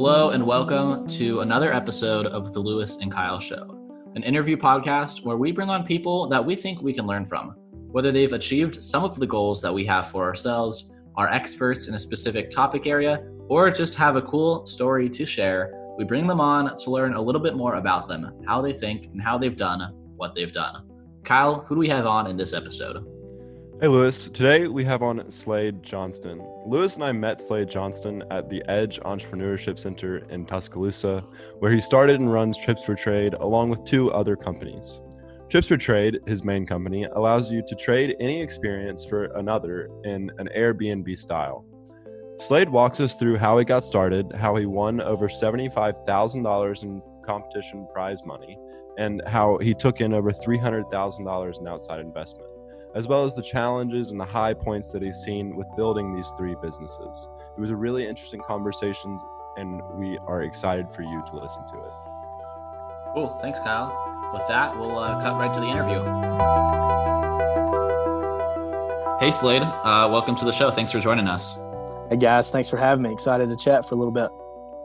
Hello, and welcome to another episode of the Louis and Kyle Show, an interview podcast where we bring on people that we think we can learn from, whether they've achieved some of the goals that we have for ourselves, are experts in a specific topic area, or just have a cool story to share. We bring them on to learn a little bit more about them, how they think, and how they've done what they've done. Kyle, who do we have on in this episode? Hey, Louis. Today we have on Slade Johnston. Louis and I met Slade Johnston at the Edge Entrepreneurship Center in Tuscaloosa, where he started and runs Trips for Trade along with two other companies. Trips for Trade, his main company, allows you to trade any experience for another in an Airbnb style. Slade walks us through how he got started, how he won over $75,000 in competition prize money, and how he took in over $300,000 in outside investment as well as the challenges and the high points that he's seen with building these three businesses. It was a really interesting conversation, and we are excited for you to listen to it. Cool. Thanks, Kyle. With that, we'll uh, cut right to the interview. Hey, Slade. Uh, welcome to the show. Thanks for joining us. Hey, guys. Thanks for having me. Excited to chat for a little bit.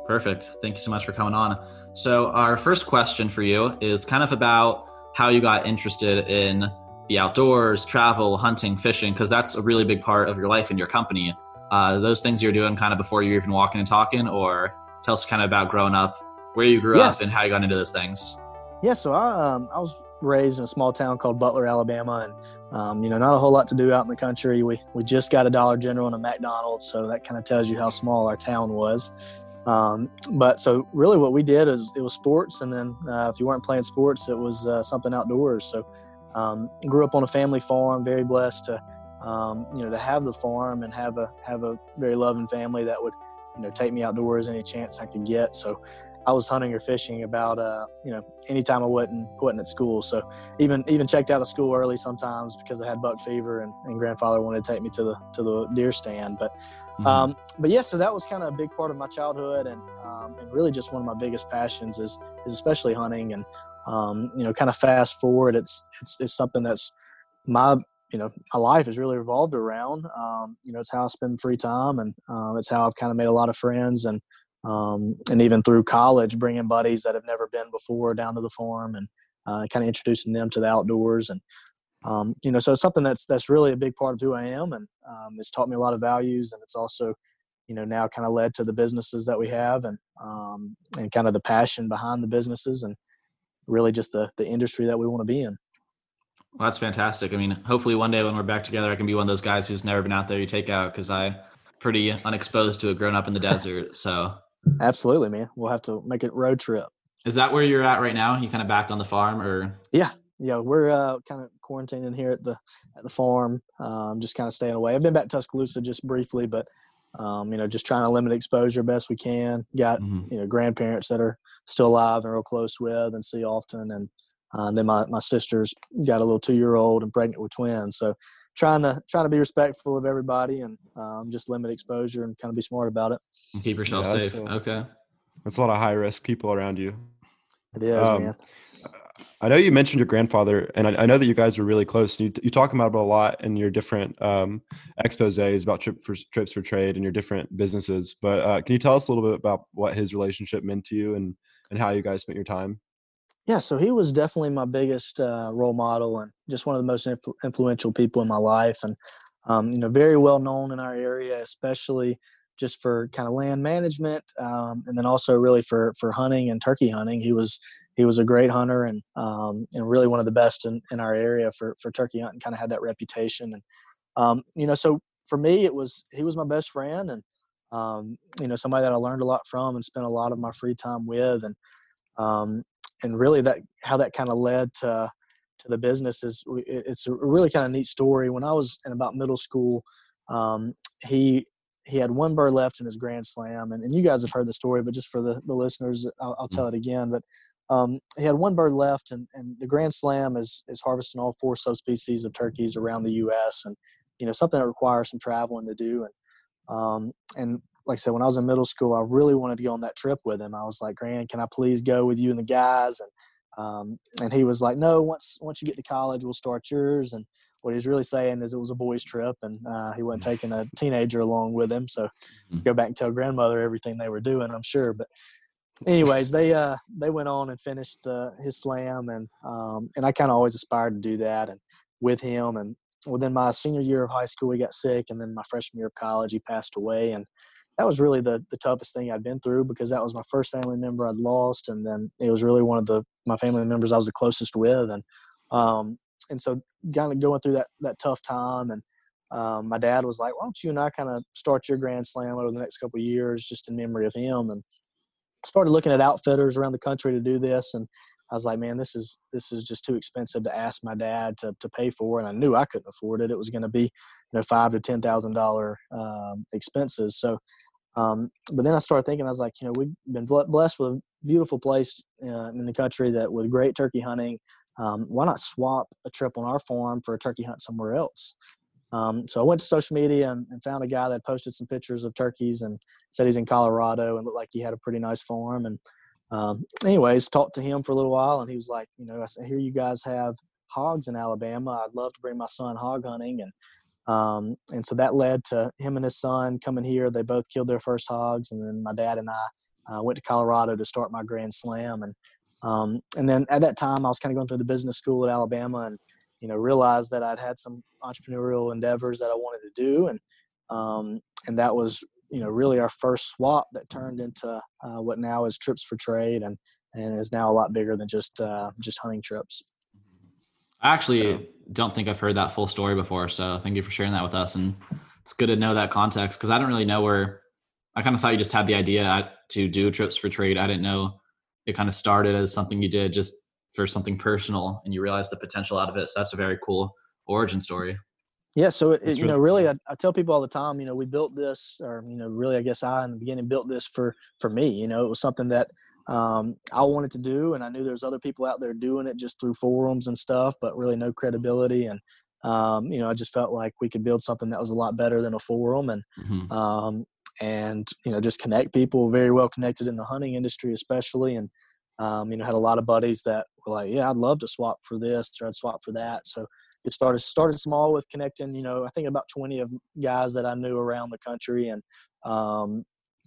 Perfect. Thank you so much for coming on. So, our first question for you is kind of about how you got interested in the outdoors, travel, hunting, fishing, because that's a really big part of your life and your company. Uh, those things you're doing kind of before you're even walking and talking, or tell us kind of about growing up, where you grew yes. up, and how you got into those things. Yeah, so I um, I was raised in a small town called Butler, Alabama, and um, you know not a whole lot to do out in the country. We we just got a Dollar General and a McDonald's, so that kind of tells you how small our town was. Um, but so really, what we did is it was sports, and then uh, if you weren't playing sports, it was uh, something outdoors. So um, grew up on a family farm, very blessed to um, you know to have the farm and have a have a very loving family that would you know take me outdoors any chance I could get. So I was hunting or fishing about uh, you know anytime I wasn't wasn't at school. So even even checked out of school early sometimes because I had buck fever and, and grandfather wanted to take me to the to the deer stand. But mm-hmm. um, but yeah, so that was kind of a big part of my childhood and um, and really just one of my biggest passions is is especially hunting and um, you know kind of fast forward it's, it's it's something that's my you know my life has really revolved around um, you know it's how i spend free time and uh, it's how i've kind of made a lot of friends and um, and even through college bringing buddies that have never been before down to the farm and uh, kind of introducing them to the outdoors and um, you know so it's something that's that's really a big part of who i am and um, it's taught me a lot of values and it's also you know now kind of led to the businesses that we have and um, and kind of the passion behind the businesses and really just the the industry that we want to be in. Well, that's fantastic. I mean, hopefully one day when we're back together, I can be one of those guys who's never been out there. You take out because I pretty unexposed to it, grown up in the desert. So absolutely, man. We'll have to make a road trip. Is that where you're at right now? You kind of back on the farm, or yeah, yeah, we're uh, kind of quarantining here at the at the farm. Um, just kind of staying away. I've been back to Tuscaloosa just briefly, but um, you know, just trying to limit exposure best we can. Got mm-hmm. you know grandparents that are still alive and real close with and see often, and, uh, and then my my sister's got a little two year old and pregnant with twins. So trying to trying to be respectful of everybody and um, just limit exposure and kind of be smart about it. And keep yourself yeah, safe. A, okay. That's a lot of high risk people around you. It is, um, man. I know you mentioned your grandfather, and I, I know that you guys are really close. You, you talk about it a lot in your different um, exposes about trip for, trips for trade and your different businesses. But uh, can you tell us a little bit about what his relationship meant to you and and how you guys spent your time? Yeah, so he was definitely my biggest uh, role model and just one of the most influ- influential people in my life, and um, you know, very well known in our area, especially just for kind of land management, um, and then also really for for hunting and turkey hunting. He was he was a great hunter and um, and really one of the best in, in our area for for turkey hunting. Kind of had that reputation, and um, you know, so for me, it was he was my best friend, and um, you know, somebody that I learned a lot from and spent a lot of my free time with, and um, and really that how that kind of led to to the business is it's a really kind of neat story. When I was in about middle school, um, he he had one bird left in his grand slam and, and you guys have heard the story but just for the, the listeners I'll, I'll tell it again but um, he had one bird left, and, and the Grand Slam is is harvesting all four subspecies of turkeys around the U.S. and you know something that requires some traveling to do. And um, and like I said, when I was in middle school, I really wanted to go on that trip with him. I was like, Grand, can I please go with you and the guys? And um, and he was like, No, once once you get to college, we'll start yours. And what he's really saying is it was a boys' trip, and uh, he wasn't taking a teenager along with him. So Mm-hmm. go back and tell grandmother everything they were doing. I'm sure, but anyways, they uh they went on and finished uh, his slam, and um and I kind of always aspired to do that, and with him, and within my senior year of high school, he got sick, and then my freshman year of college, he passed away, and that was really the the toughest thing I'd been through because that was my first family member I'd lost, and then it was really one of the my family members I was the closest with, and um and so kind of going through that that tough time, and um, my dad was like, "Why don't you and I kind of start your Grand Slam over the next couple years, just in memory of him?" And started looking at outfitters around the country to do this, and I was like, "Man, this is this is just too expensive to ask my dad to to pay for." And I knew I couldn't afford it. It was going to be, you know, five to ten thousand dollar um, expenses. So, um, but then I started thinking, I was like, you know, we've been blessed with a beautiful place uh, in the country that with great turkey hunting. Um, why not swap a trip on our farm for a turkey hunt somewhere else? Um, so I went to social media and, and, found a guy that posted some pictures of turkeys and said he's in Colorado and looked like he had a pretty nice farm. And um, anyways, talked to him for a little while, and he was like, you know, I said, here you guys have hogs in Alabama. I'd love to bring my son hog hunting, and um, and so that led to him and his son coming here. They both killed their first hogs, and then my dad and I uh, went to Colorado to start my Grand Slam. And um, and then at that time, I was kind of going through the business school at Alabama, and you know realized that I'd had some entrepreneurial endeavors that I wanted to do, and um, and that was you know really our first swap that turned into uh, what now is Trips for Trade, and and is now a lot bigger than just uh, just hunting trips. I actually don't think I've heard that full story before, so thank you for sharing that with us, and it's good to know that context because I don't really know where. I kind of thought you just had the idea to do Trips for Trade. I didn't know it kind of started as something you did just for something personal and you realized the potential out of it. So that's a very cool origin story. Yeah. So, it, you know, really, I, I, tell people all the time, you know, we built this or, you know, really, I guess I, in the beginning built this for, for me, you know, it was something that um, I wanted to do. And I knew there's other people out there doing it just through forums and stuff, but really no credibility. And, um, you know, I just felt like we could build something that was a lot better than a forum. And, mm-hmm. um, and you know just connect people very well connected in the hunting industry especially and um, you know had a lot of buddies that were like yeah i'd love to swap for this or i'd swap for that so it started started small with connecting you know i think about 20 of guys that i knew around the country and um,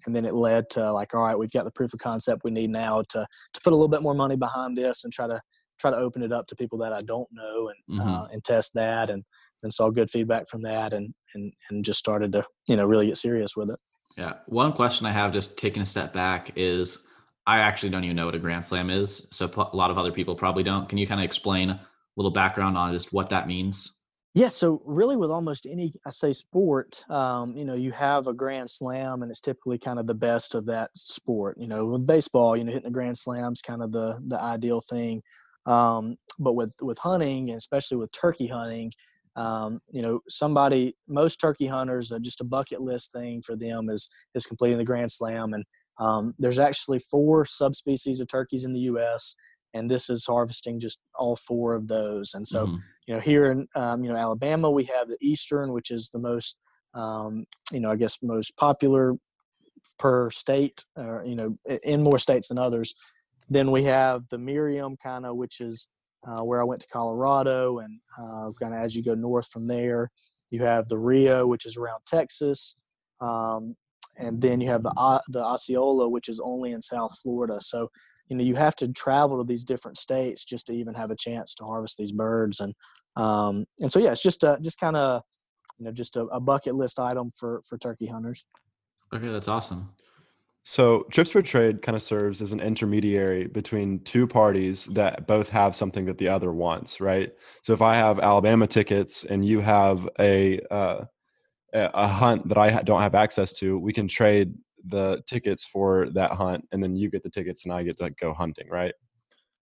and then it led to like all right we've got the proof of concept we need now to to put a little bit more money behind this and try to try to open it up to people that i don't know and mm-hmm. uh, and test that and and saw good feedback from that and and and just started to you know really get serious with it yeah. One question I have, just taking a step back, is I actually don't even know what a Grand Slam is. So a lot of other people probably don't. Can you kind of explain little background on just what that means? Yeah, so really, with almost any, I say, sport, um, you know, you have a grand slam, and it's typically kind of the best of that sport. You know, with baseball, you know, hitting a grand slam is kind of the the ideal thing. Um, but with with hunting, and especially with turkey hunting, um, you know, somebody, most turkey hunters, uh, just a bucket list thing for them is is completing the Grand Slam. And um, there's actually four subspecies of turkeys in the U.S., and this is harvesting just all four of those. And so, mm-hmm. you know, here in um, you know Alabama, we have the Eastern, which is the most, um, you know, I guess most popular per state, or you know, in more states than others. Then we have the Merriam kind of, which is uh, where I went to Colorado, and uh, kind of as you go north from there, you have the Rio, which is around Texas, um, and then you have the uh, the Osceola, which is only in South Florida. So, you know, you have to travel to these different states just to even have a chance to harvest these birds, and um, and so yeah, it's just a, just kind of you know just a, a bucket list item for for turkey hunters. Okay, that's awesome. So, Trips for Trade kind of serves as an intermediary between two parties that both have something that the other wants, right? So, if I have Alabama tickets and you have a uh, a hunt that I don't have access to, we can trade the tickets for that hunt, and then you get the tickets and I get to go hunting, right?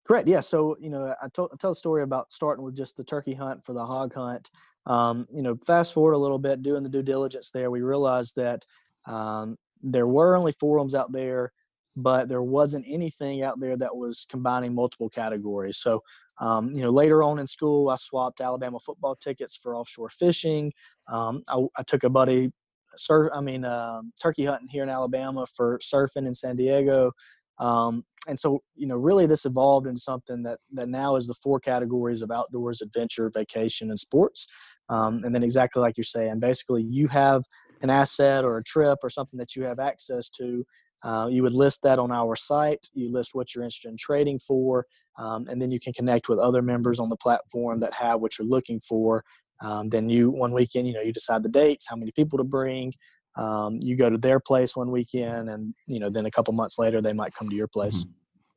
Correct. Yeah. So you know, I tell a story about starting with just the turkey hunt for the hog hunt. Um, you know, fast forward a little bit, doing the due diligence there, we realized that um, there were only forums out there but there wasn't anything out there that was combining multiple categories. So, um, you know, later on in school, I swapped Alabama football tickets for offshore fishing. Um, I, I, took a buddy, surf, I mean, uh, turkey hunting here in Alabama for surfing in San Diego. Um, and so, you know, really this evolved into something that, that now is the four categories of outdoors, adventure, vacation, and sports. Um, and then exactly like you're saying, basically you have an asset or a trip or something that you have access to. Uh, you would list that on our site. You list what you're interested in trading for, um, and then you can connect with other members on the platform that have what you're looking for. Um, then you one weekend, you know, you decide the dates, how many people to bring. Um, you go to their place one weekend, and you know, then a couple months later, they might come to your place. Mm-hmm.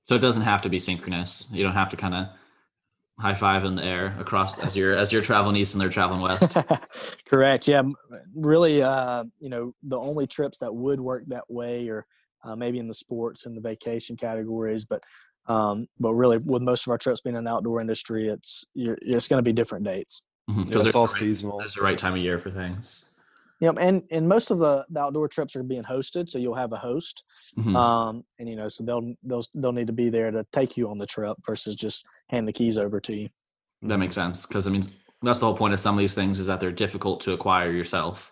So it doesn't have to be synchronous. You don't have to kind of high five in the air across as you're as you're traveling east and they're traveling west. Correct. Yeah. Really, uh, you know, the only trips that would work that way, or uh, maybe in the sports and the vacation categories, but um, but really, with most of our trips being in the outdoor industry, it's it's going to be different dates because mm-hmm. it's all right, seasonal. There's the right time of year for things. Yep, and and most of the, the outdoor trips are being hosted, so you'll have a host, mm-hmm. um, and you know, so they'll they'll they'll need to be there to take you on the trip versus just hand the keys over to you. That makes sense because I mean that's the whole point of some of these things is that they're difficult to acquire yourself.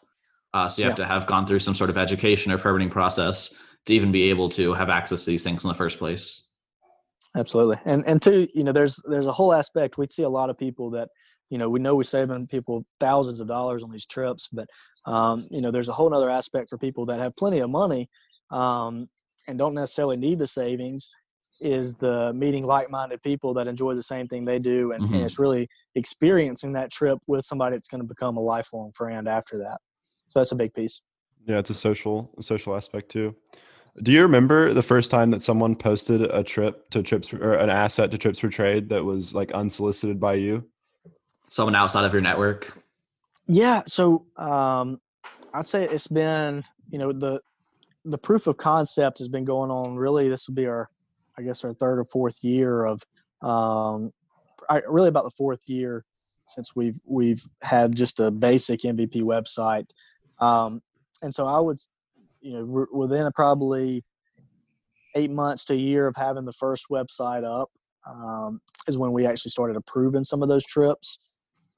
Uh, so you have yeah. to have gone through some sort of education or permitting process to even be able to have access to these things in the first place. Absolutely, and and two, you know, there's there's a whole aspect. We see a lot of people that you know, we know we're saving people thousands of dollars on these trips, but um, you know, there's a whole other aspect for people that have plenty of money um, and don't necessarily need the savings is the meeting like-minded people that enjoy the same thing they do and, mm-hmm. and it's really experiencing that trip with somebody that's going to become a lifelong friend after that so that's a big piece yeah it's a social a social aspect too do you remember the first time that someone posted a trip to trips or an asset to trips for trade that was like unsolicited by you someone outside of your network? Yeah, so um, I'd say it's been you know the the proof of concept has been going on. Really, this will be our I guess our third or fourth year of um, I, really about the fourth year since we've we've had just a basic MVP website, um, and so I would you know within a probably eight months to a year of having the first website up um, is when we actually started approving some of those trips.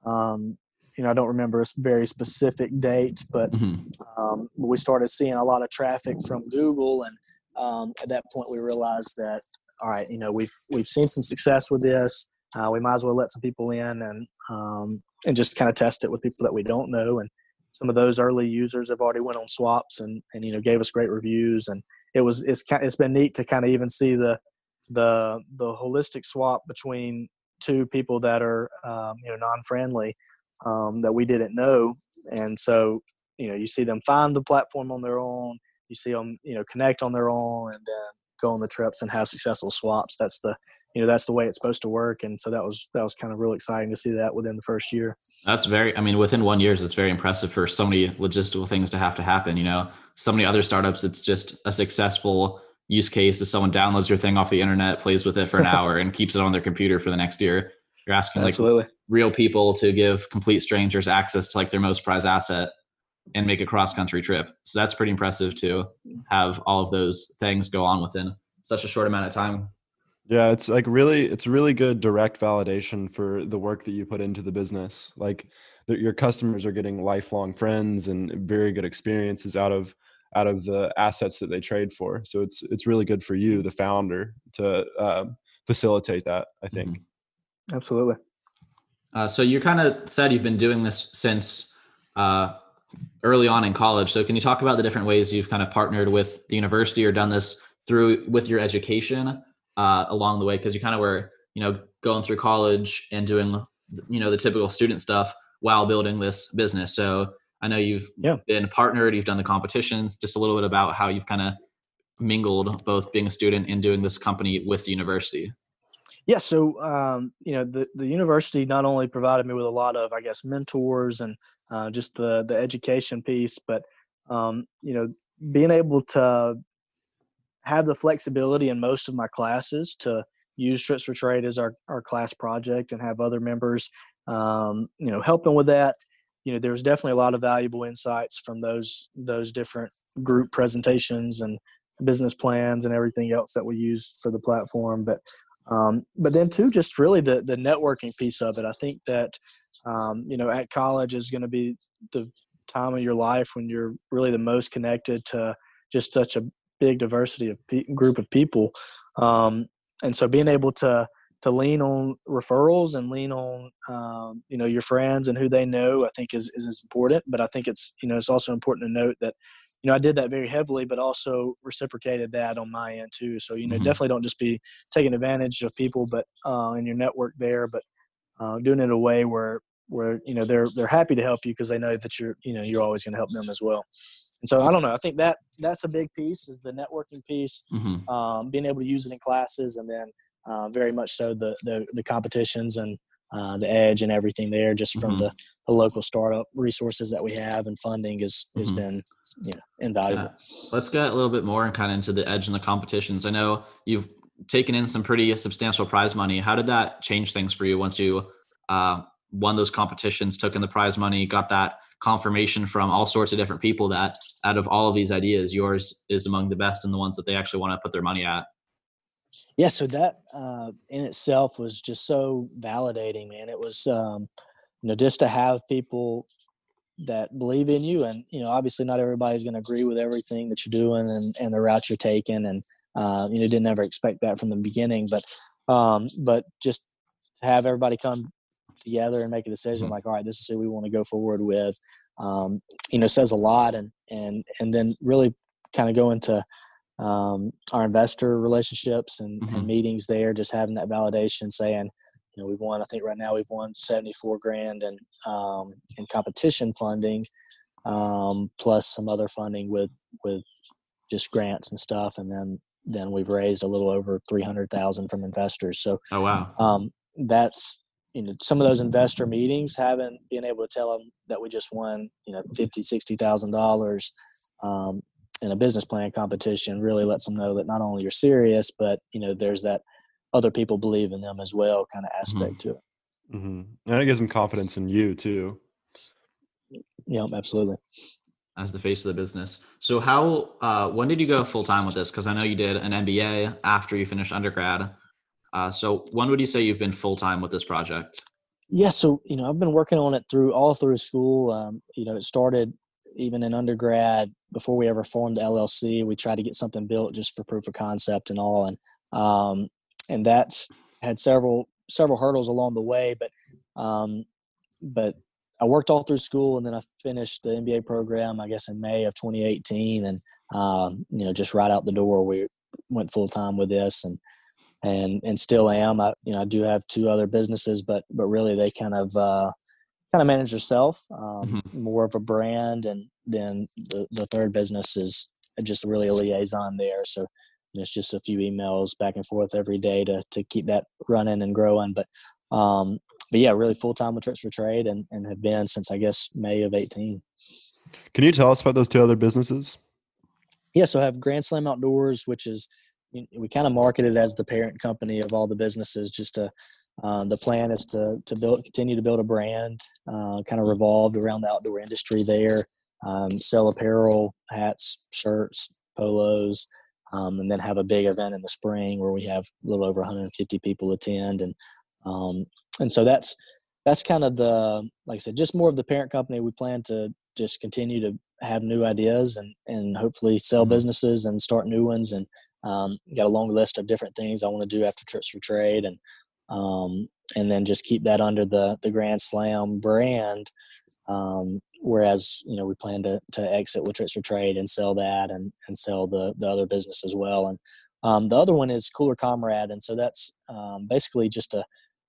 Um, you know, I don't remember a very specific date, but mm-hmm. um, we started seeing a lot of traffic from Google, and um, at that point, we realized that all right, you know, we've we've seen some success with this. Uh, we might as well let some people in and um, and just kind of test it with people that we don't know. And some of those early users have already went on swaps and and you know gave us great reviews. And it was it's it's been neat to kind of even see the the the holistic swap between two people that are um, you know non-friendly um, that we didn't know, and so you know you see them find the platform on their own, you see them you know connect on their own, and then go on the trips and have successful swaps. That's the you know that's the way it's supposed to work, and so that was that was kind of really exciting to see that within the first year. That's very, I mean, within one year, it's very impressive for so many logistical things to have to happen. You know, so many other startups, it's just a successful use case is someone downloads your thing off the internet, plays with it for an hour, and keeps it on their computer for the next year. You're asking Absolutely. like real people to give complete strangers access to like their most prized asset and make a cross country trip. So that's pretty impressive to have all of those things go on within such a short amount of time. Yeah, it's like really it's really good direct validation for the work that you put into the business. Like your customers are getting lifelong friends and very good experiences out of out of the assets that they trade for. So it's it's really good for you, the founder, to um, facilitate that. I think. Mm-hmm. Absolutely. Uh, so you kind of said you've been doing this since uh, early on in college. So can you talk about the different ways you've kind of partnered with the university or done this through with your education uh, along the way? Because you kind of were, you know, going through college and doing, you know, the typical student stuff while building this business. So I know you've yeah. been partnered, you've done the competitions. Just a little bit about how you've kind of mingled both being a student and doing this company with the university. Yeah, so um, you know the the university not only provided me with a lot of I guess mentors and uh, just the the education piece, but um, you know being able to have the flexibility in most of my classes to use trips for trade as our, our class project and have other members um, you know helping with that. You know there was definitely a lot of valuable insights from those those different group presentations and business plans and everything else that we used for the platform. But um, but then too just really the the networking piece of it. I think that um, you know at college is going to be the time of your life when you're really the most connected to just such a big diversity of pe- group of people, um, and so being able to to lean on referrals and lean on um, you know your friends and who they know i think is, is important. But i think it's you know it's also important to note that you know i did that very heavily but also reciprocated that on my end too. So you know mm-hmm. definitely don't just be taking advantage of people but uh, in your network there but uh, doing it in a way where where you know they're they're happy to help you because they know that you're you know you're always going to help them as well and so i don't know i think that that's a big piece is the networking piece mm-hmm. um, being able to use it in classes and then uh, very much so the, the, the competitions and uh, the edge and everything there just from mm-hmm. the, the, local startup resources that we have and funding is, has mm-hmm. been you know invaluable yeah. let's get a little bit more and kind of into the edge and the competitions i know you've taken in some pretty substantial prize money how did that change things for you once you uh, won those competitions took in the prize money got that confirmation from all sorts of different people that out of all of these ideas yours is among the best and the ones that they actually want to put their money at. Yeah so that uh, in itself was just so validating man. It was um, you know just to have people that believe in you and you know obviously not everybody's going to agree with everything that you're doing and, and the route you're taking and uh, you know didn't ever expect that from the beginning but um, but just to have everybody come together and make a decision mm-hmm. like all right this is who we want to go forward with um, you know says a lot and and and then really kind of go into um, our investor relationships and, mm-hmm. and, meetings there, just having that validation saying, you know, we've won, I think right now we've won 74 grand and um, in competition funding, um, plus some other funding with, with just grants and stuff. And then, then we've raised a little over 300,000 from investors. So, oh, wow. Um, that's, you know, some of those investor meetings haven't been able to tell them that we just won, you know, 50, $60,000. Um, in a business plan competition really lets them know that not only you're serious, but you know there's that other people believe in them as well kind of aspect mm-hmm. to it. Mm-hmm. And it gives them confidence in you too. Yeah, absolutely. As the face of the business. So how uh, when did you go full time with this? Because I know you did an MBA after you finished undergrad. Uh, so when would you say you've been full time with this project? Yeah, so you know I've been working on it through all through school. Um, you know, it started even in undergrad before we ever formed the LLC, we tried to get something built just for proof of concept and all, and um, and that's had several several hurdles along the way, but um, but I worked all through school, and then I finished the MBA program, I guess, in May of 2018, and um, you know, just right out the door, we went full time with this, and and and still am. I you know I do have two other businesses, but but really they kind of uh, kind of manage yourself, um, mm-hmm. more of a brand, and then the, the third business is just really a liaison there. So it's just a few emails back and forth every day to to keep that running and growing. But um, but yeah, really full time with Trips for Trade, and and have been since I guess May of eighteen. Can you tell us about those two other businesses? Yeah, so I have Grand Slam Outdoors, which is we kind of market it as the parent company of all the businesses just to uh, the plan is to to build continue to build a brand uh, kind of revolved around the outdoor industry there um, sell apparel hats shirts polos um, and then have a big event in the spring where we have a little over 150 people attend and um, and so that's that's kind of the like i said just more of the parent company we plan to just continue to have new ideas and and hopefully sell mm-hmm. businesses and start new ones and um, got a long list of different things I want to do after trips for trade, and um, and then just keep that under the the Grand Slam brand. Um, whereas you know we plan to to exit with trips for trade and sell that and and sell the the other business as well. And um, the other one is Cooler Comrade, and so that's um, basically just a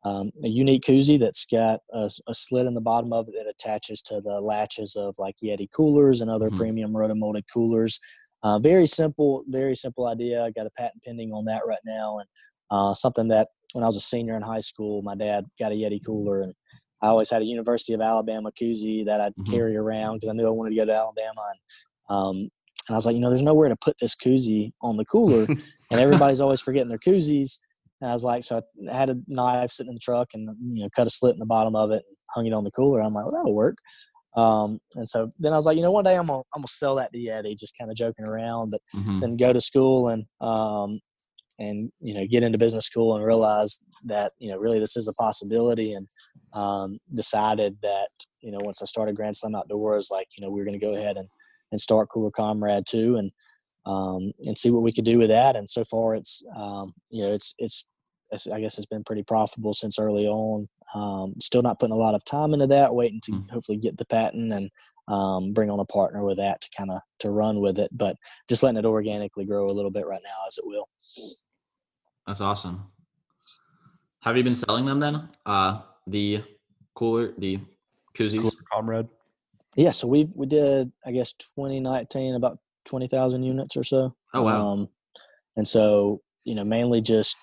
um, a unique koozie that's got a, a, slit in the bottom of it that attaches to the latches of like Yeti coolers and other mm-hmm. premium rotomolded coolers. Uh, very simple, very simple idea. I got a patent pending on that right now, and uh, something that when I was a senior in high school, my dad got a Yeti cooler, and I always had a University of Alabama koozie that I'd mm-hmm. carry around because I knew I wanted to go to Alabama. And, um, and I was like, you know, there's nowhere to put this koozie on the cooler, and everybody's always forgetting their koozies. And I was like, so I had a knife sitting in the truck and you know cut a slit in the bottom of it, hung it on the cooler. I'm like, well, that'll work. Um, and so then I was like, you know, one day I'm gonna I'm gonna sell that to Yeti, just kind of joking around, but mm-hmm. then go to school and um, and you know get into business school and realize that you know really this is a possibility and um, decided that you know once I started Grand Slam Outdoors, like you know we are gonna go ahead and and start Cooler Comrade too, and um, and see what we could do with that. And so far, it's um, you know it's, it's it's I guess it's been pretty profitable since early on. Um, still not putting a lot of time into that, waiting to mm. hopefully get the patent and um, bring on a partner with that to kind of to run with it. But just letting it organically grow a little bit right now as it will. That's awesome. Have you been selling them then? Uh, the cooler, the koozies, cooler comrade. Yeah, so we we did I guess 2019 about 20,000 units or so. Oh wow. Um, and so you know mainly just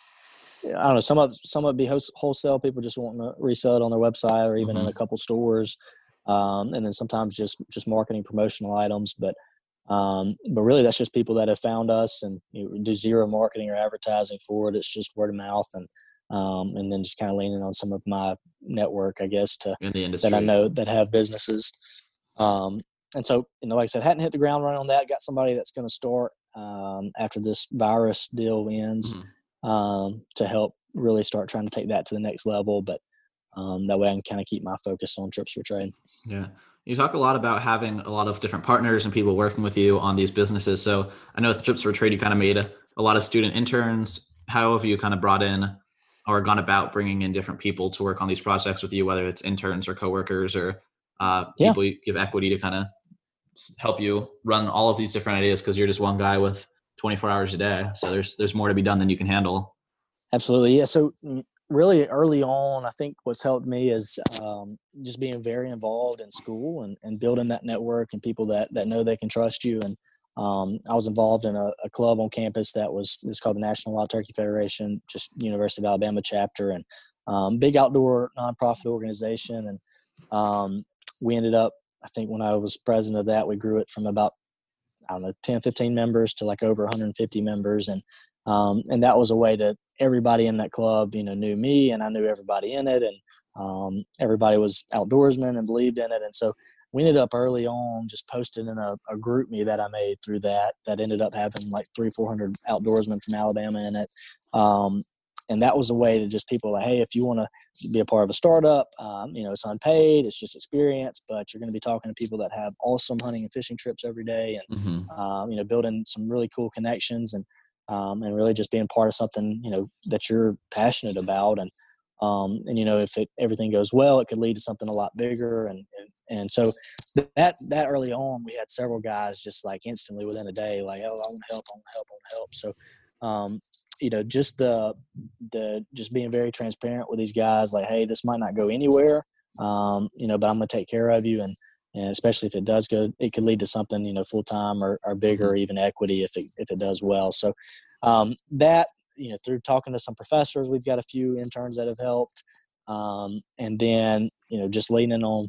I don't know some of some of it be wholesale people just wanting to resell it on their website or even mm-hmm. in a mm-hmm. couple stores, um, and then sometimes just just marketing promotional items. But um, but really that's just people that have found us and you know, do zero marketing or advertising for it. It's just word of mouth and um, and then just kind of leaning on some of my network, I guess, to in the industry that I know that have businesses. Um, and so, you know, like I said, hadn't hit the ground running on that. Got somebody that's going to start um, after this virus deal ends mm-hmm. Um, to help really start trying to take that to the next level. But um, that way, I can kind of keep my focus on trips for trade. Yeah. You talk a lot about having a lot of different partners and people working with you on these businesses. So I know with Trips for Trade, you kind of made a, a lot of student interns. How have you kind of brought in or gone about bringing in different people to work on these projects with you, whether it's interns or coworkers or uh, yeah. people you give equity to kind of help you run all of these different ideas because you're just one guy with 24 hours a day. So there's there's more to be done than you can handle. Absolutely, yeah. So mm, really early on, I think what's helped me is um, just being very involved in school and, and building that network and people that that know they can trust you and um, I was involved in a, a, club on campus that was it's called the National Wild Turkey Federation, just University of Alabama chapter, and um, big outdoor nonprofit organization. And um, we ended up, I think, when I was president of that, we grew it from about I don't know 10, 15 members to like over 150 members, and um, and that was a way that everybody in that club, you know, knew me, and I knew everybody in it, and um, everybody was outdoorsmen and believed in it, and so we ended up early on just posting in a, a GroupMe that I made through that that ended up having like three, four hundred outdoorsmen from Alabama in it. Um, and that was a way to just people like, hey, if you want to be a part of a startup, um, you know, it's unpaid, it's just experience, but you're going to be talking to people that have awesome hunting and fishing trips every day, and mm-hmm. um, you know, building some really cool connections and um, and really just being part of something you know that you're passionate about and um, and you know if it everything goes well it could lead to something a lot bigger and, and and so that that early on, we had several guys just like instantly within a day, like, oh, I want to help, I want to help, I want to help. So, um, you know, just the the just being very transparent with these guys, like, hey, this might not go anywhere, um, you know, but I'm going to take care of you, and and especially if it does go, it could lead to something, you know, full time or, or bigger, or mm-hmm. even equity if it if it does well. So um, that you know, through talking to some professors, we've got a few interns that have helped, um, and then you know, just leaning on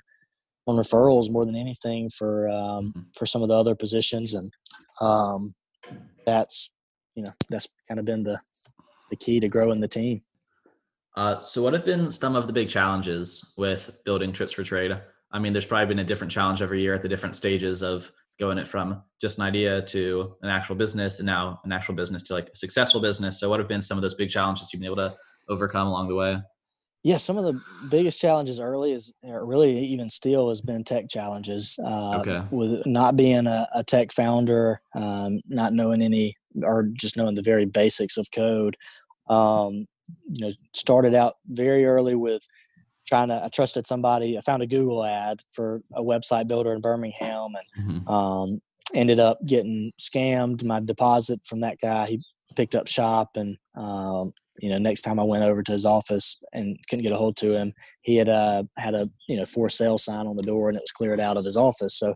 on referrals more than anything for um, mm-hmm. for some of the other positions, and um, that's you know that's kind of been the the key to growing the team. Uh, so, what have been some of the big challenges with building trips for trade? I mean, there's probably been a different challenge every year at the different stages of going it from just an idea to an actual business, and now an actual business to like a successful business. So, what have been some of those big challenges you've been able to overcome along the way? yeah, some of the biggest challenges early is, or really even still, has been tech challenges. Uh, okay. With not being a, a tech founder, um, not knowing any, or just knowing the very basics of code. Um, you know, started out very early with trying to. I trusted somebody. I found a Google ad for a website builder in Birmingham, and mm-hmm. um, ended up getting scammed. My deposit from that guy. He picked up shop and um, you know, next time I went over to his office and couldn't get a hold to him, he had uh, had a you know for sale sign on the door and it was cleared out of his office. So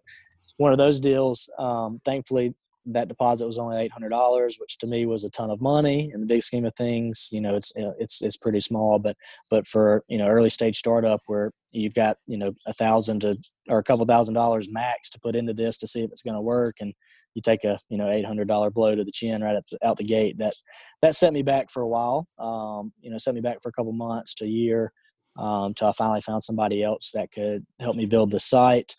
one of those deals. Um, thankfully, that deposit was only eight hundred dollars, which to me was a ton of money in the big scheme of things. You know, it's it's it's pretty small, but but for you know early stage startup where you've got you know a thousand to or a couple thousand dollars max to put into this to see if it's going to work, and you take a you know eight hundred dollar blow to the chin right the, out the gate. That that set me back for a while. Um, you know, set me back for a couple months to a year um, until I finally found somebody else that could help me build the site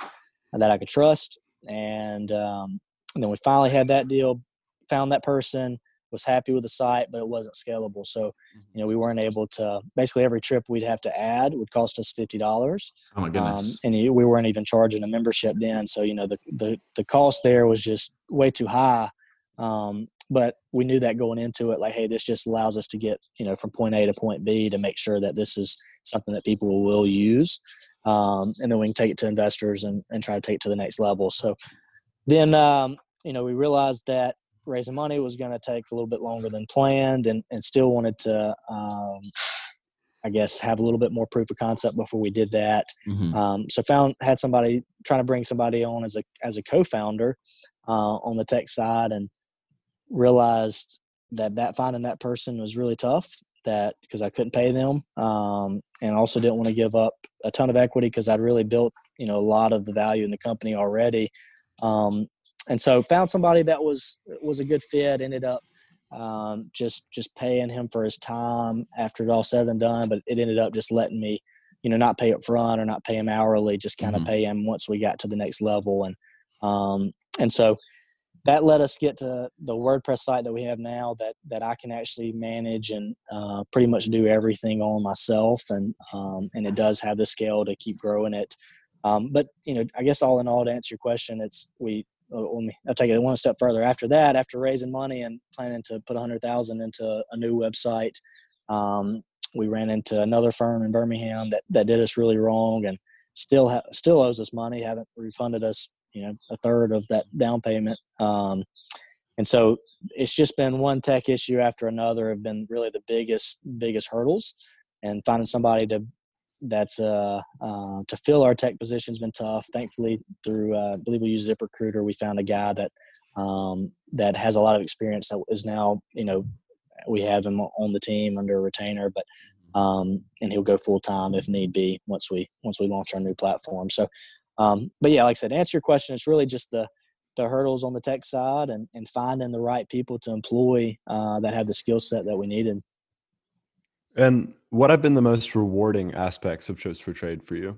that I could trust and um, and then we finally had that deal, found that person, was happy with the site, but it wasn't scalable. So, mm-hmm. you know, we weren't able to. Basically, every trip we'd have to add would cost us fifty dollars. Oh my goodness! Um, and we weren't even charging a membership then. So, you know, the the the cost there was just way too high Um, but we knew that going into it, like, hey, this just allows us to get you know from point A to point B to make sure that this is something that people will use, um, and then we can take it to investors and, and try to take it to the next level. So then um, you know we realized that raising money was going to take a little bit longer than planned, and and still wanted to. Um, I guess have a little bit more proof of concept before we did that. Mm-hmm. Um, so found had somebody trying to bring somebody on as a as a co-founder uh, on the tech side, and realized that that finding that person was really tough. That because I couldn't pay them, um, and also didn't want to give up a ton of equity because I'd really built you know a lot of the value in the company already. Um, and so found somebody that was was a good fit. Ended up um, just just paying him for his time after it all said and done. But it ended up just letting me, you know, not pay up front or not pay him hourly, just kind of mm-hmm. pay him once we got to the next level. And um, and so that let us get to the WordPress site that we have now that that I can actually manage and uh, pretty much do everything on myself. And um, and it does have the scale to keep growing it. Um, but you know, I guess all in all, to answer your question, it's we let me I'll take it one step further. After that, after raising money and planning to put a hundred thousand into a new website, um, we ran into another firm in Birmingham that that did us really wrong and still ha- still owes us money. Haven't refunded us, you know, a third of that down payment. Um, and so it's just been one tech issue after another have been really the biggest biggest hurdles and finding somebody to that's uh, uh, to fill our tech position has been tough. Thankfully, through uh, I believe we use ZipRecruiter, we found a guy that um, that has a lot of experience that is now you know we have him on the team under a retainer, but um, and he'll go full time if need be once we once we launch our new platform. So, um, but yeah, like I said, answer your question, it's really just the the hurdles on the tech side and, and finding the right people to employ uh, that have the skill set that we needed. And what have been the most rewarding aspects of Trips for Trade for you?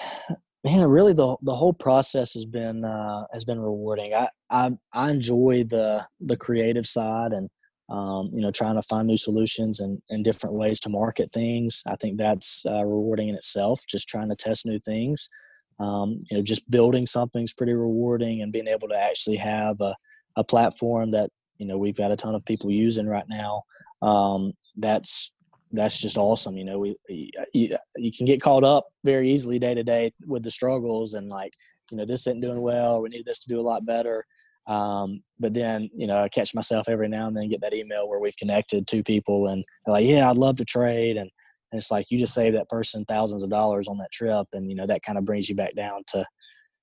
Man, really the the whole process has been uh, has been rewarding. I, I I enjoy the the creative side and um, you know trying to find new solutions and, and different ways to market things. I think that's uh, rewarding in itself. Just trying to test new things. Um, you know, just building something is pretty rewarding, and being able to actually have a, a platform that you know we've got a ton of people using right now um, that's that's just awesome. You know, we you, you can get caught up very easily day to day with the struggles and like you know this isn't doing well. We need this to do a lot better. Um, but then you know I catch myself every now and then get that email where we've connected two people and they're like, yeah, I'd love to trade and. And it's like you just save that person thousands of dollars on that trip, and you know that kind of brings you back down to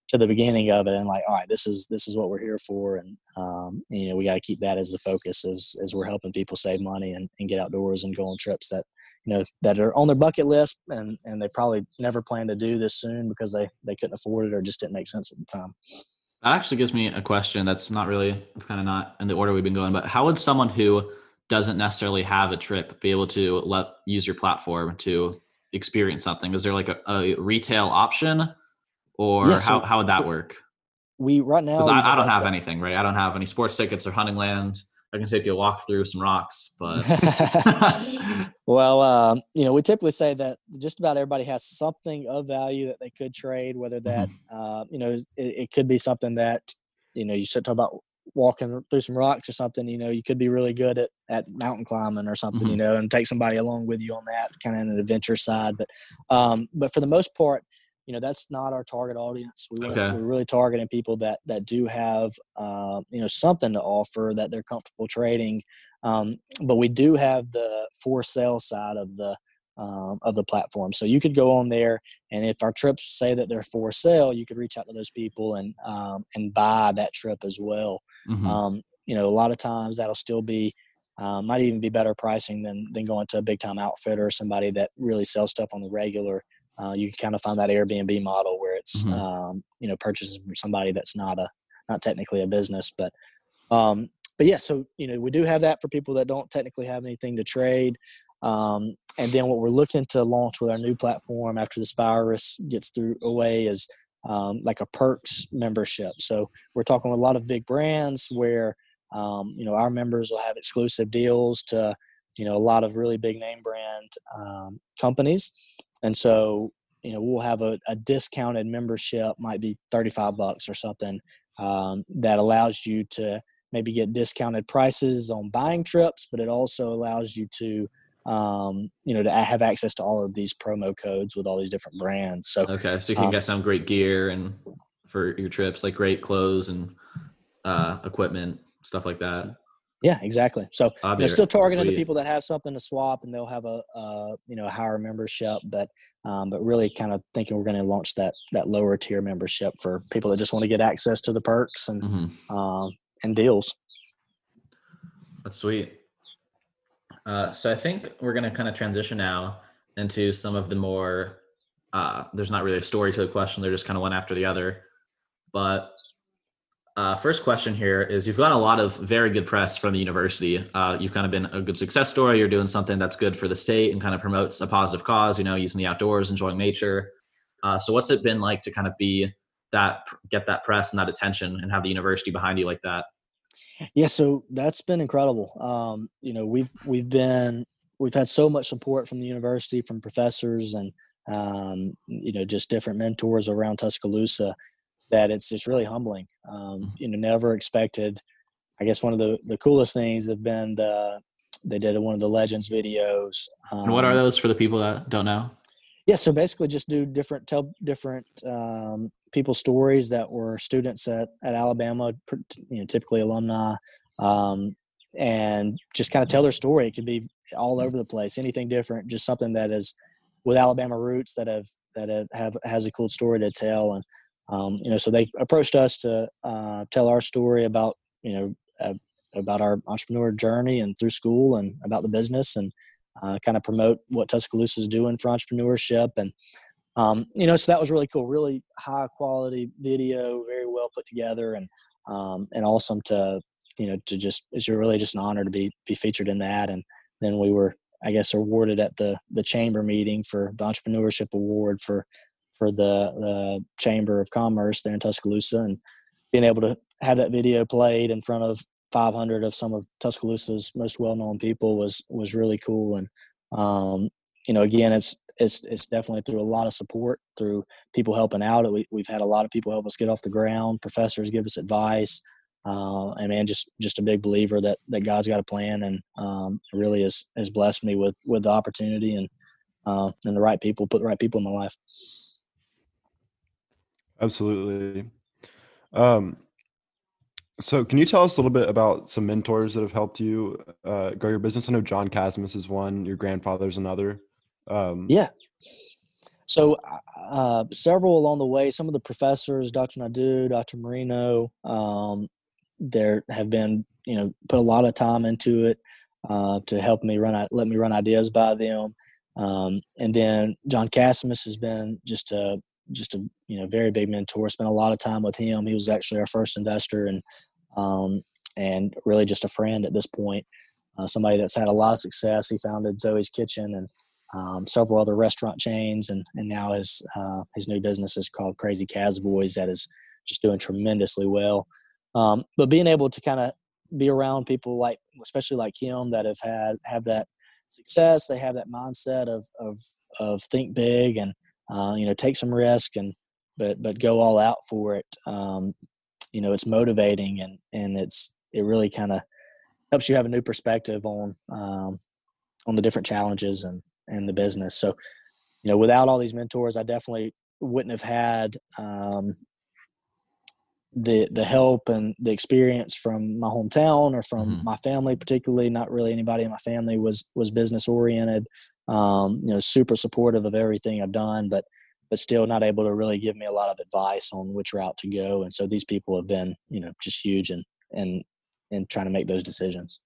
to the beginning of it and like all right this is this is what we're here for and um, you know we got to keep that as the focus as as we're helping people save money and, and get outdoors and go on trips that you know that are on their bucket list and and they probably never plan to do this soon because they they couldn't afford it or just didn't make sense at the time. That actually gives me a question that's not really it's kind of not in the order we've been going but how would someone who doesn't necessarily have a trip be able to let use your platform to experience something? Is there like a, a retail option or yeah, so how, how would that work? We right now I, I, don't have anything, right? I don't have any sports tickets or hunting land. I can take you a walk through some rocks, but well, um, you know, we typically say that just about everybody has something of value that they could trade. Whether that, mm-hmm. uh, you know, it, it, could be something that, you know, you should talk about walking through some rocks or something. You know, you could be really good at at mountain climbing or something. Mm-hmm. You know, and take somebody along with you on that kind of an adventure side. But, um, but for the most part, you know that's not our target audience. We okay. we're really targeting people that that do have uh, you know something to offer that they're comfortable trading. Um, but we do have the for sale side of the um, of the platform. So you could go on there and if our trips say that they're for sale you could reach out to those people and um, and buy that trip as well. Mm-hmm. Um, you know a lot of times that'll still be uh, might even be better pricing than than going to a big time outfitter or somebody that really sells stuff on the regular uh, you can kind of find that Airbnb model where it's mm-hmm. um, you know purchases from somebody that's not a not technically a business, but um, but yeah. So you know we do have that for people that don't technically have anything to trade. Um, and then what we're looking to launch with our new platform after this virus gets through away is um, like a perks membership. So we're talking with a lot of big brands where um, you know our members will have exclusive deals to you know a lot of really big name brand um, companies and so, you know, we'll have a, a discounted membership, might be 35 bucks or something. um, that allows you to maybe get discounted prices on buying trips, but it also allows you to um, you know to have access to all of these promo codes with all these different brands. So okay, so you can um, get some great gear and for your trips, like great clothes and uh, equipment, stuff like that. Yeah, exactly. So they're still targeting Sweet. the people that have something to swap, and they'll have a, a you know a higher membership, but um, but really kind of thinking we're going to launch that that lower tier membership for people that just want to get access to the perks and mm-hmm. um, and deals. That's sweet. Uh, so I think we're going to kind of transition now into some of the more. Uh, there's not really a story to the question; they're just kind of one after the other. But uh, first question here is you've got a lot of very good press from the university. Uh, you've kind of been a good success story. You're doing something that's good for the state and kind of promotes a positive cause, you know, using the outdoors, enjoying nature. Uh, so what's it been like to kind of be that, get that press and that attention and have the university behind you like that? Yeah, so that's been incredible. Um, you know, we've, we've been, we've had so much support from the university, from professors and, um, you know, just different mentors around Tuscaloosa that it's just really humbling. Um, mm-hmm. you know, never expected. I guess one of the the coolest things have been the they did one of the legends videos. Um, and what are um, those for the people that don't know? Yeah, so basically, just do different tell different um, people's stories that were students at at Alabama, you know, typically alumni, um, and just kind of tell their story. It could be all over the place, anything different, just something that is with Alabama roots that have that have, have has a cool story to tell. And um, you know, so they approached us to uh, tell our story about, you know, uh, about our entrepreneur journey and through school and about the business and uh, kind of promote what Tuscaloosa is doing for entrepreneurship. And, um, you know, so that was really cool, really high quality video, very well put together and, um, and awesome to, you know, to just, it's really just an honor to be, be featured in that. And then we were, I guess, awarded at the, the chamber meeting for the entrepreneurship award for for the, the Chamber of Commerce there in Tuscaloosa, and being able to have that video played in front of 500 of some of Tuscaloosa's most well-known people was was really cool. And um, you know, again, it's it's it's definitely through a lot of support, through people helping out. We, we've had a lot of people help us get off the ground. Professors give us advice. Uh, and man, just just a big believer that that God's got a plan, and um, really has has blessed me with with the opportunity and uh, and the right people, put the right people in my life. Absolutely. Um, so, can you tell us a little bit about some mentors that have helped you uh, grow your business? I know John Cassimus is one. Your grandfather's another. Um, yeah. So, uh, several along the way. Some of the professors, Dr. Nadu, Dr. Marino, um, there have been you know put a lot of time into it uh, to help me run let me run ideas by them. Um, and then John Cassimus has been just a just a you know very big mentor. Spent a lot of time with him. He was actually our first investor and um, and really just a friend at this point. Uh, somebody that's had a lot of success. He founded Zoe's Kitchen and um, several other restaurant chains, and and now his uh, his new business is called Crazy Boys. That is just doing tremendously well. Um, but being able to kind of be around people like, especially like him, that have had have that success, they have that mindset of of of think big and uh, you know, take some risk and but but go all out for it. Um, you know, it's motivating and and it's it really kind of helps you have a new perspective on um, on the different challenges and and the business. So, you know, without all these mentors, I definitely wouldn't have had um, the the help and the experience from my hometown or from mm-hmm. my family particularly not really anybody in my family was was business oriented um, you know super supportive of everything i've done but but still not able to really give me a lot of advice on which route to go. And so these people have been you know just huge and and and trying to make those decisions.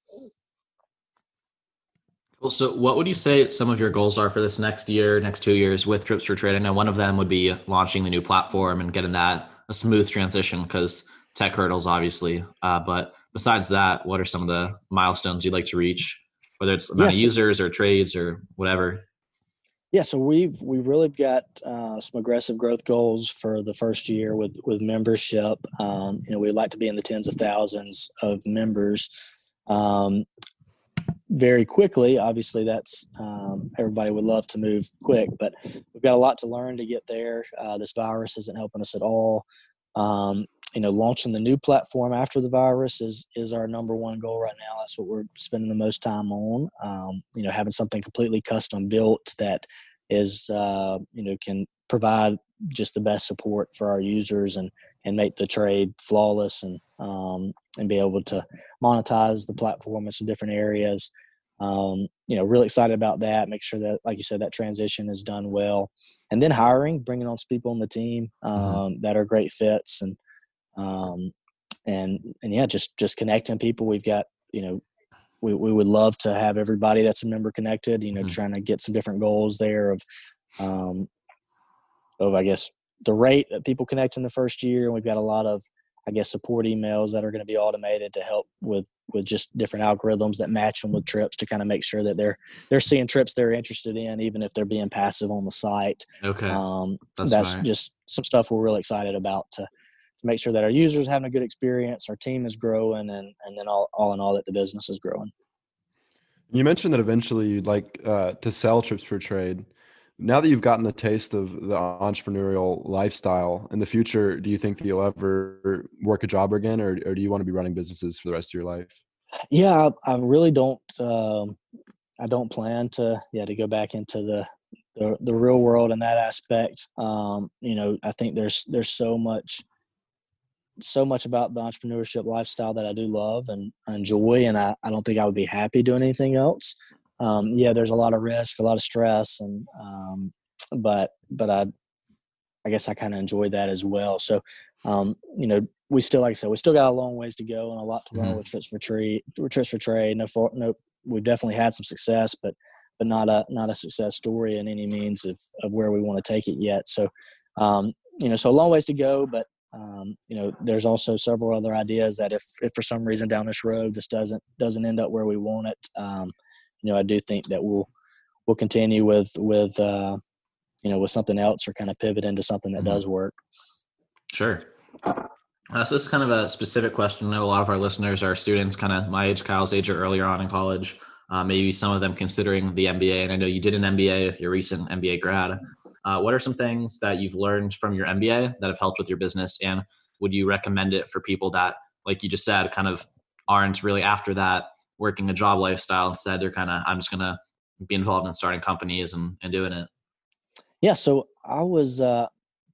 Well so what would you say some of your goals are for this next year next two years with trips for trade? I know one of them would be launching the new platform and getting that a smooth transition because tech hurdles, obviously. Uh, but besides that, what are some of the milestones you'd like to reach, whether it's amount yes. of users or trades or whatever? Yeah, so we've we've really got uh, some aggressive growth goals for the first year with with membership. Um, you know, we'd like to be in the tens of thousands of members um, very quickly. Obviously, that's um, everybody would love to move quick, but we've got a lot to learn to get there. Uh, this virus isn't helping us at all. You know, launching the new platform after the virus is is our number one goal right now. That's what we're spending the most time on. Um, you know, having something completely custom built that is uh, you know can provide just the best support for our users and and make the trade flawless and um, and be able to monetize the platform in some different areas. Um, you know, really excited about that. Make sure that, like you said, that transition is done well, and then hiring, bringing on some people on the team mm-hmm. um, mm-hmm. that are great fits, and um, and and yeah, just just connecting people. We've got you know, we we would love to have everybody that's a member connected. You know, mm-hmm. trying to get some different goals there of um, of I guess the rate that people connect in the first year, and we've got a lot of I guess support emails that are going to be automated to help with with just different algorithms that match them with trips to kind of make sure that they're they're seeing trips they're interested in, even if they're being passive on the site. Okay, um, that's, that's just some stuff we're really excited about to to make sure that our users having a good experience, our team is growing, and and then all all in all that the business is growing. You mentioned that eventually you'd like uh, to sell trips for trade. Now that you've gotten the taste of the entrepreneurial lifestyle in the future do you think that you'll ever work a job again or, or do you want to be running businesses for the rest of your life? Yeah i, I really don't um, i don't plan to yeah to go back into the the, the real world in that aspect. Um, you know i think there's there's so much so much about the entrepreneurship lifestyle that i do love and enjoy and I, I don't think i would be happy doing anything else um, yeah, there's a lot of risk, a lot of stress, and um, but but I I guess I kind of enjoy that as well. So um, you know, we still like I said, we still got a long ways to go and a lot to learn mm-hmm. with trips for trade. Trips for trade. No, for, no, we've definitely had some success, but but not a not a success story in any means of of where we want to take it yet. So um, you know, so a long ways to go, but um, you know, there's also several other ideas that if, if for some reason down this road this doesn't doesn't end up where we want it, um, you know, I do think that we'll we'll continue with with uh, you know with something else or kind of pivot into something that mm-hmm. does work. Sure. Uh, so this is kind of a specific question. I know a lot of our listeners are students, kind of my age, Kyle's age, or earlier on in college. Uh, maybe some of them considering the MBA. And I know you did an MBA, your recent MBA grad. Uh, what are some things that you've learned from your MBA that have helped with your business? And would you recommend it for people that, like you just said, kind of aren't really after that working a job lifestyle. Instead, they're kind of, I'm just going to be involved in starting companies and, and doing it. Yeah. So I was, uh,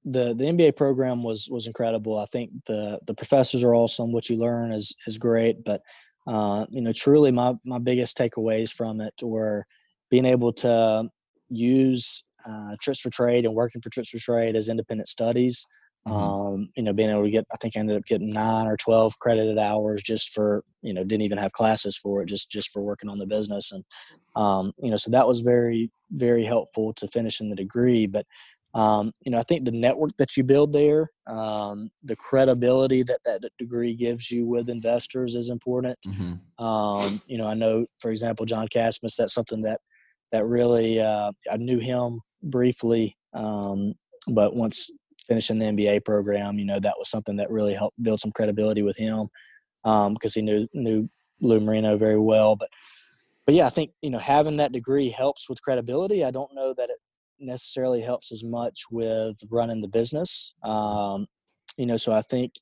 the, the MBA program was, was incredible. I think the, the professors are awesome. What you learn is, is great, but, uh, you know, truly my, my biggest takeaways from it were being able to use uh, trips for trade and working for trips for trade as independent studies Mm-hmm. Um, you know, being able to get, I think I ended up getting nine or 12 credited hours just for, you know, didn't even have classes for it, just, just for working on the business. And, um, you know, so that was very, very helpful to finishing the degree. But, um, you know, I think the network that you build there, um, the credibility that that degree gives you with investors is important. Mm-hmm. Um, you know, I know, for example, John Cassimus, that's something that, that really, uh, I knew him briefly. Um, but once finishing the MBA program, you know, that was something that really helped build some credibility with him because um, he knew knew Lou Marino very well. But but yeah, I think you know having that degree helps with credibility. I don't know that it necessarily helps as much with running the business. Um, you know, so I think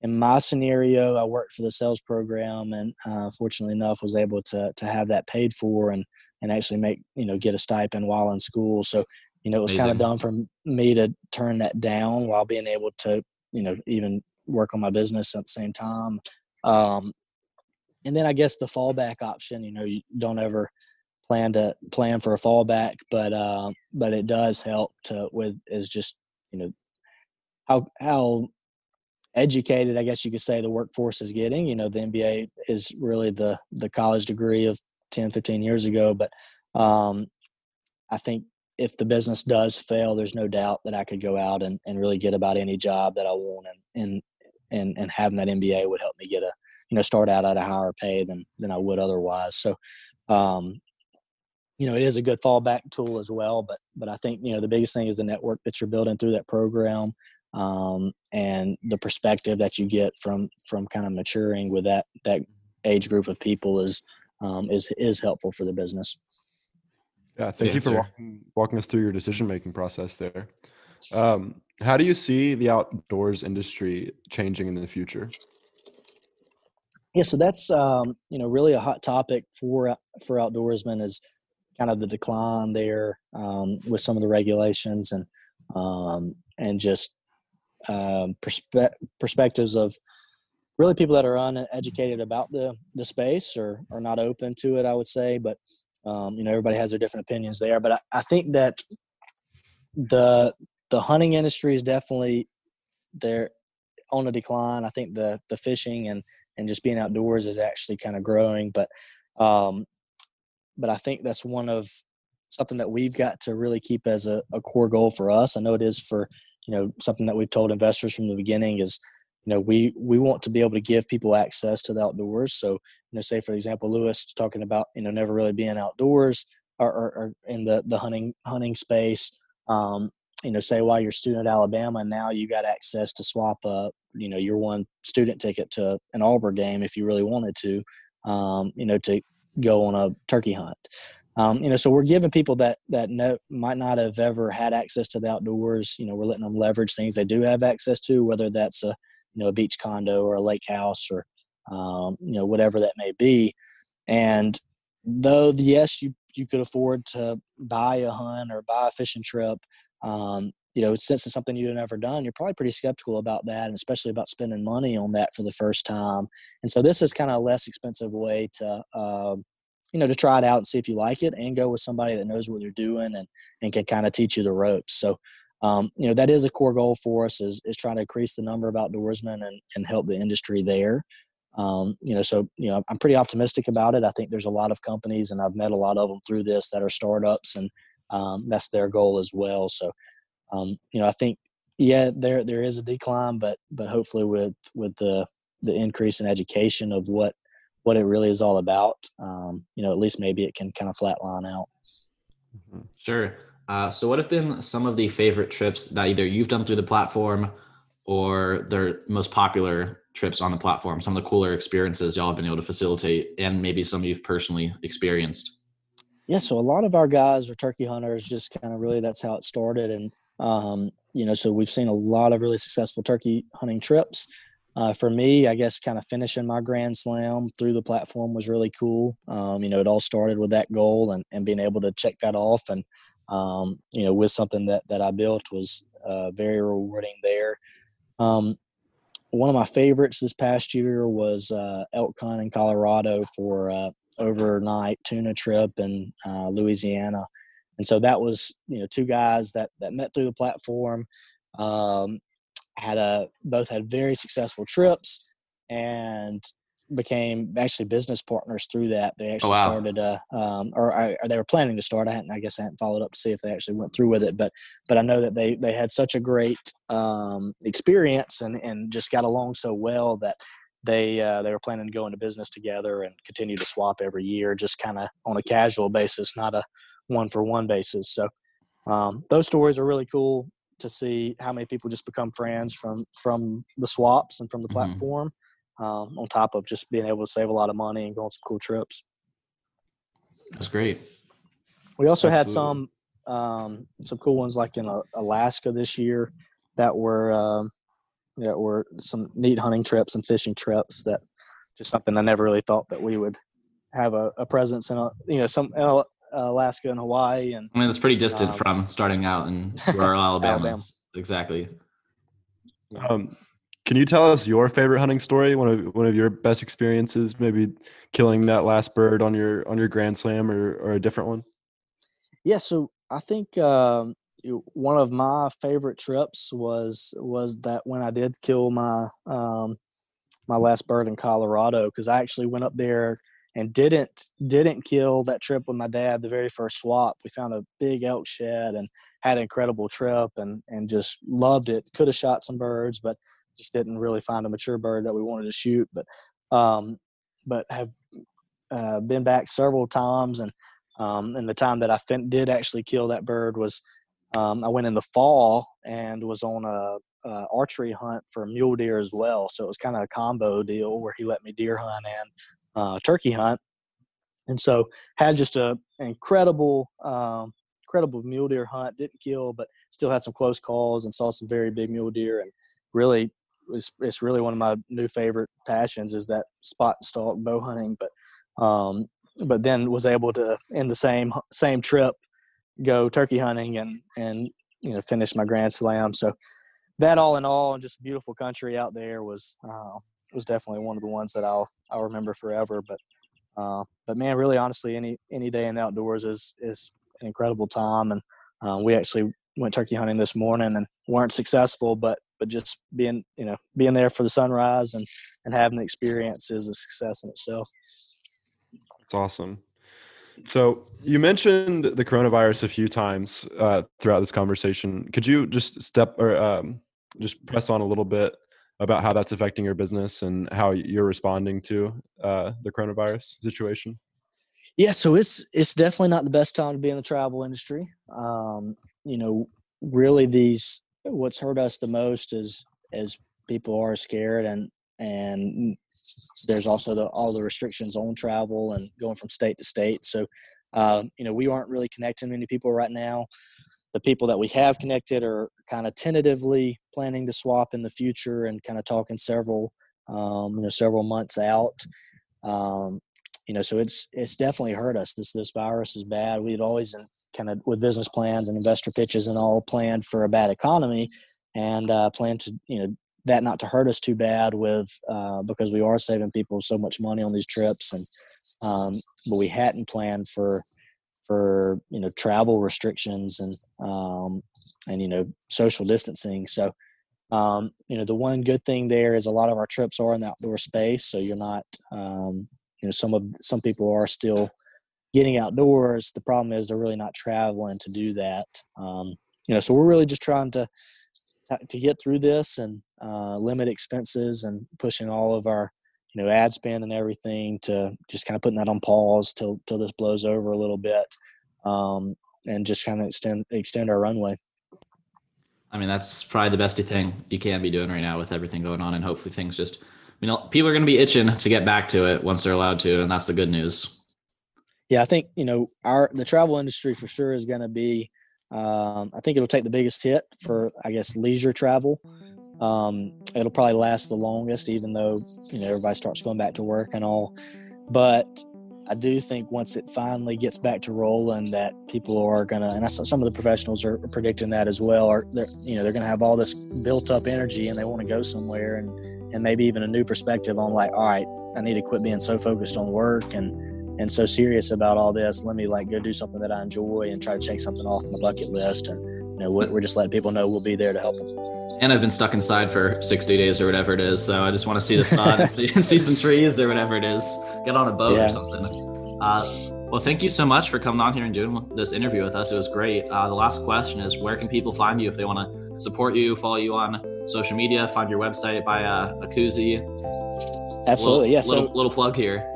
in my scenario, I worked for the sales program, and uh, fortunately enough, was able to to have that paid for and and actually make you know get a stipend while in school. So you know, it was kind of dumb for me to turn that down while being able to, you know, even work on my business at the same time. Um, and then I guess the fallback option, you know, you don't ever plan to plan for a fallback, but uh, but it does help to with is just you know how how educated I guess you could say the workforce is getting. You know, the MBA is really the the college degree of 10, 15 years ago, but um, I think if the business does fail, there's no doubt that I could go out and, and really get about any job that I want and, and and and having that MBA would help me get a you know start out at a higher pay than than I would otherwise. So um, you know it is a good fallback tool as well. But but I think you know the biggest thing is the network that you're building through that program um, and the perspective that you get from from kind of maturing with that that age group of people is um, is is helpful for the business. Yeah, thank you for walking, walking us through your decision making process there. Um, how do you see the outdoors industry changing in the future? Yeah, so that's um, you know really a hot topic for for outdoorsmen is kind of the decline there um, with some of the regulations and um, and just um, perspe- perspectives of really people that are uneducated about the the space or are not open to it. I would say, but um, you know everybody has their different opinions there. But I, I think that the the hunting industry is definitely there on a decline. I think the the fishing and and just being outdoors is actually kind of growing, but um, but I think that's one of something that we've got to really keep as a, a core goal for us. I know it is for you know something that we've told investors from the beginning is you know we we want to be able to give people access to the outdoors. So you know say for example Louis talking about you know never really being outdoors or, or, or in the the hunting hunting space. Um, you know say while you're a student at alabama now you got access to swap a you know your one student ticket to an auburn game if you really wanted to um, you know to go on a turkey hunt. Um, you know, so we're giving people that that no, might not have ever had access to the outdoors. You know, we're letting them leverage things they do have access to, whether that's a you know a beach condo or a lake house or um, you know whatever that may be. And though yes, you you could afford to buy a hunt or buy a fishing trip, um, you know, since it's something you've never done, you're probably pretty skeptical about that, and especially about spending money on that for the first time. And so this is kind of a less expensive way to uh, you know to try it out and see if you like it and go with somebody that knows what they're doing and and can kind of teach you the ropes so um, you know that is a core goal for us is, is trying to increase the number of outdoorsmen and, and help the industry there um, you know so you know i'm pretty optimistic about it i think there's a lot of companies and i've met a lot of them through this that are startups and um, that's their goal as well so um, you know i think yeah there there is a decline but but hopefully with with the the increase in education of what what it really is all about, um, you know, at least maybe it can kind of flatline out. Mm-hmm. Sure. Uh, so, what have been some of the favorite trips that either you've done through the platform or their most popular trips on the platform? Some of the cooler experiences y'all have been able to facilitate, and maybe some you've personally experienced. Yeah, so a lot of our guys are turkey hunters. Just kind of really that's how it started, and um, you know, so we've seen a lot of really successful turkey hunting trips uh, for me, I guess kind of finishing my Grand Slam through the platform was really cool. Um, you know, it all started with that goal and, and being able to check that off and, um, you know, with something that, that I built was uh, very rewarding there. Um, one of my favorites this past year was uh, elk hunt in Colorado for uh, overnight tuna trip in uh, Louisiana. And so that was, you know, two guys that, that met through the platform. Um, had a both had very successful trips and became actually business partners through that. They oh, actually oh, wow. started a, um, or, or, they were planning to start. I hadn't, I guess I hadn't followed up to see if they actually went through with it, but, but I know that they, they had such a great um, experience and, and just got along so well that they, uh, they were planning to go into business together and continue to swap every year, just kind of on a casual basis, not a one for one basis. So um, those stories are really cool to see how many people just become friends from from the swaps and from the mm-hmm. platform. Um, on top of just being able to save a lot of money and go on some cool trips. That's great. We also Absolutely. had some um, some cool ones like in uh, Alaska this year that were um, that were some neat hunting trips and fishing trips that just something I never really thought that we would have a, a presence in a you know some Alaska and Hawaii. And I mean, it's pretty distant um, from starting out in rural Alabama. Alabama. Exactly. Um, can you tell us your favorite hunting story? One of one of your best experiences, maybe killing that last bird on your on your Grand Slam, or or a different one. Yeah, so I think um, one of my favorite trips was was that when I did kill my um, my last bird in Colorado because I actually went up there and didn't didn't kill that trip with my dad the very first swap we found a big elk shed and had an incredible trip and and just loved it could have shot some birds but just didn't really find a mature bird that we wanted to shoot but um but have uh, been back several times and um and the time that i did actually kill that bird was um, i went in the fall and was on a uh, archery hunt for mule deer as well. So it was kind of a combo deal where he let me deer hunt and uh, turkey hunt, and so had just a incredible um, incredible mule deer hunt. Didn't kill, but still had some close calls and saw some very big mule deer. And really, it's, it's really one of my new favorite passions is that spot stalk bow hunting. But um, but then was able to in the same same trip go turkey hunting and and you know finish my grand slam. So that all in all, and just beautiful country out there was uh, was definitely one of the ones that I'll I'll remember forever. But uh, but man, really honestly, any any day in the outdoors is is an incredible time. And uh, we actually went turkey hunting this morning and weren't successful, but but just being you know being there for the sunrise and and having the experience is a success in itself. It's awesome. So you mentioned the coronavirus a few times uh, throughout this conversation. Could you just step or um, just press on a little bit about how that's affecting your business and how you're responding to uh, the coronavirus situation? Yeah, so it's it's definitely not the best time to be in the travel industry. Um, you know, really, these what's hurt us the most is as people are scared and and there's also the, all the restrictions on travel and going from state to state. So, um, you know, we aren't really connecting many people right now. The people that we have connected are kind of tentatively planning to swap in the future and kind of talking several, um, you know, several months out. Um, you know, so it's it's definitely hurt us. This this virus is bad. We had always kind of with business plans and investor pitches and all planned for a bad economy, and uh, planned to you know that not to hurt us too bad with uh, because we are saving people so much money on these trips and um, but we hadn't planned for for you know travel restrictions and um, and you know social distancing so um, you know the one good thing there is a lot of our trips are in the outdoor space so you're not um, you know some of some people are still getting outdoors. The problem is they're really not traveling to do that. Um, you know so we're really just trying to to get through this and uh, limit expenses and pushing all of our you know ad spend and everything to just kind of putting that on pause till till this blows over a little bit um, and just kind of extend extend our runway. I mean that's probably the best thing you can be doing right now with everything going on and hopefully things just you know people are going to be itching to get back to it once they're allowed to and that's the good news yeah i think you know our the travel industry for sure is going to be um, I think it'll take the biggest hit for, I guess, leisure travel. Um, it'll probably last the longest, even though you know everybody starts going back to work and all. But I do think once it finally gets back to rolling, that people are gonna, and I saw some of the professionals are predicting that as well. Are they're, you know they're gonna have all this built up energy and they want to go somewhere and and maybe even a new perspective on like, all right, I need to quit being so focused on work and and so serious about all this. Let me like go do something that I enjoy and try to check something off my bucket list. And you know, we're just letting people know we'll be there to help them. And I've been stuck inside for 60 days or whatever it is, so I just want to see the sun, and see, see, some trees or whatever it is. Get on a boat yeah. or something. Uh, well, thank you so much for coming on here and doing this interview with us. It was great. Uh, the last question is, where can people find you if they want to support you, follow you on social media, find your website, buy a, a koozie? Absolutely, yes. Yeah, little, little plug here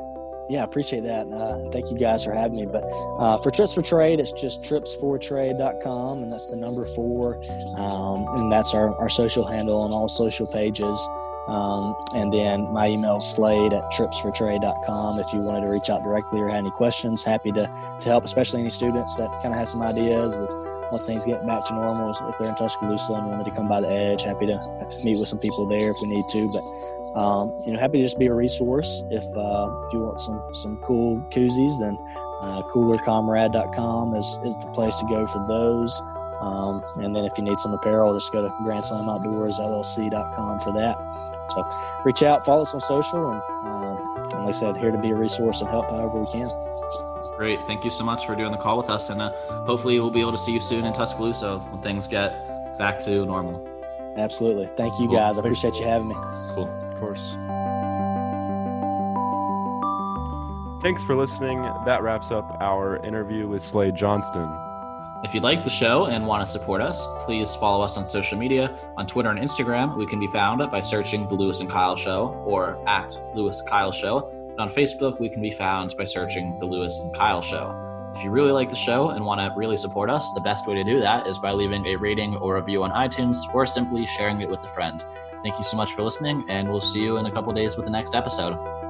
yeah, appreciate that. Uh, thank you guys for having me. But uh, for Trips for Trade, it's just tripsfortrade.com, and that's the number four. Um, and that's our, our social handle on all social pages. Um, and then my email is slade at tripsfortrade.com. If you wanted to reach out directly or had any questions, happy to, to help, especially any students that kind of have some ideas once things get back to normal. If they're in Tuscaloosa and wanted to come by the edge, happy to meet with some people there if we need to. But, um, you know, happy to just be a resource if, uh, if you want some some cool koozies, then uh, coolercomrade.com is, is the place to go for those. Um, and then if you need some apparel, just go to Grand Slam Outdoors LLC.com for that. So reach out, follow us on social, and, um, and like I said, here to be a resource and help however we can. Great. Thank you so much for doing the call with us. And uh, hopefully we'll be able to see you soon in Tuscaloosa when things get back to normal. Absolutely. Thank you cool. guys. I appreciate you having me. Cool. Of course. Thanks for listening. That wraps up our interview with Slade Johnston. If you like the show and want to support us, please follow us on social media. On Twitter and Instagram, we can be found by searching The Louis and Kyle Show or at Louis Kyle Show. And on Facebook, we can be found by searching The Louis and Kyle Show. If you really like the show and want to really support us, the best way to do that is by leaving a rating or review on iTunes or simply sharing it with a friend. Thank you so much for listening, and we'll see you in a couple days with the next episode.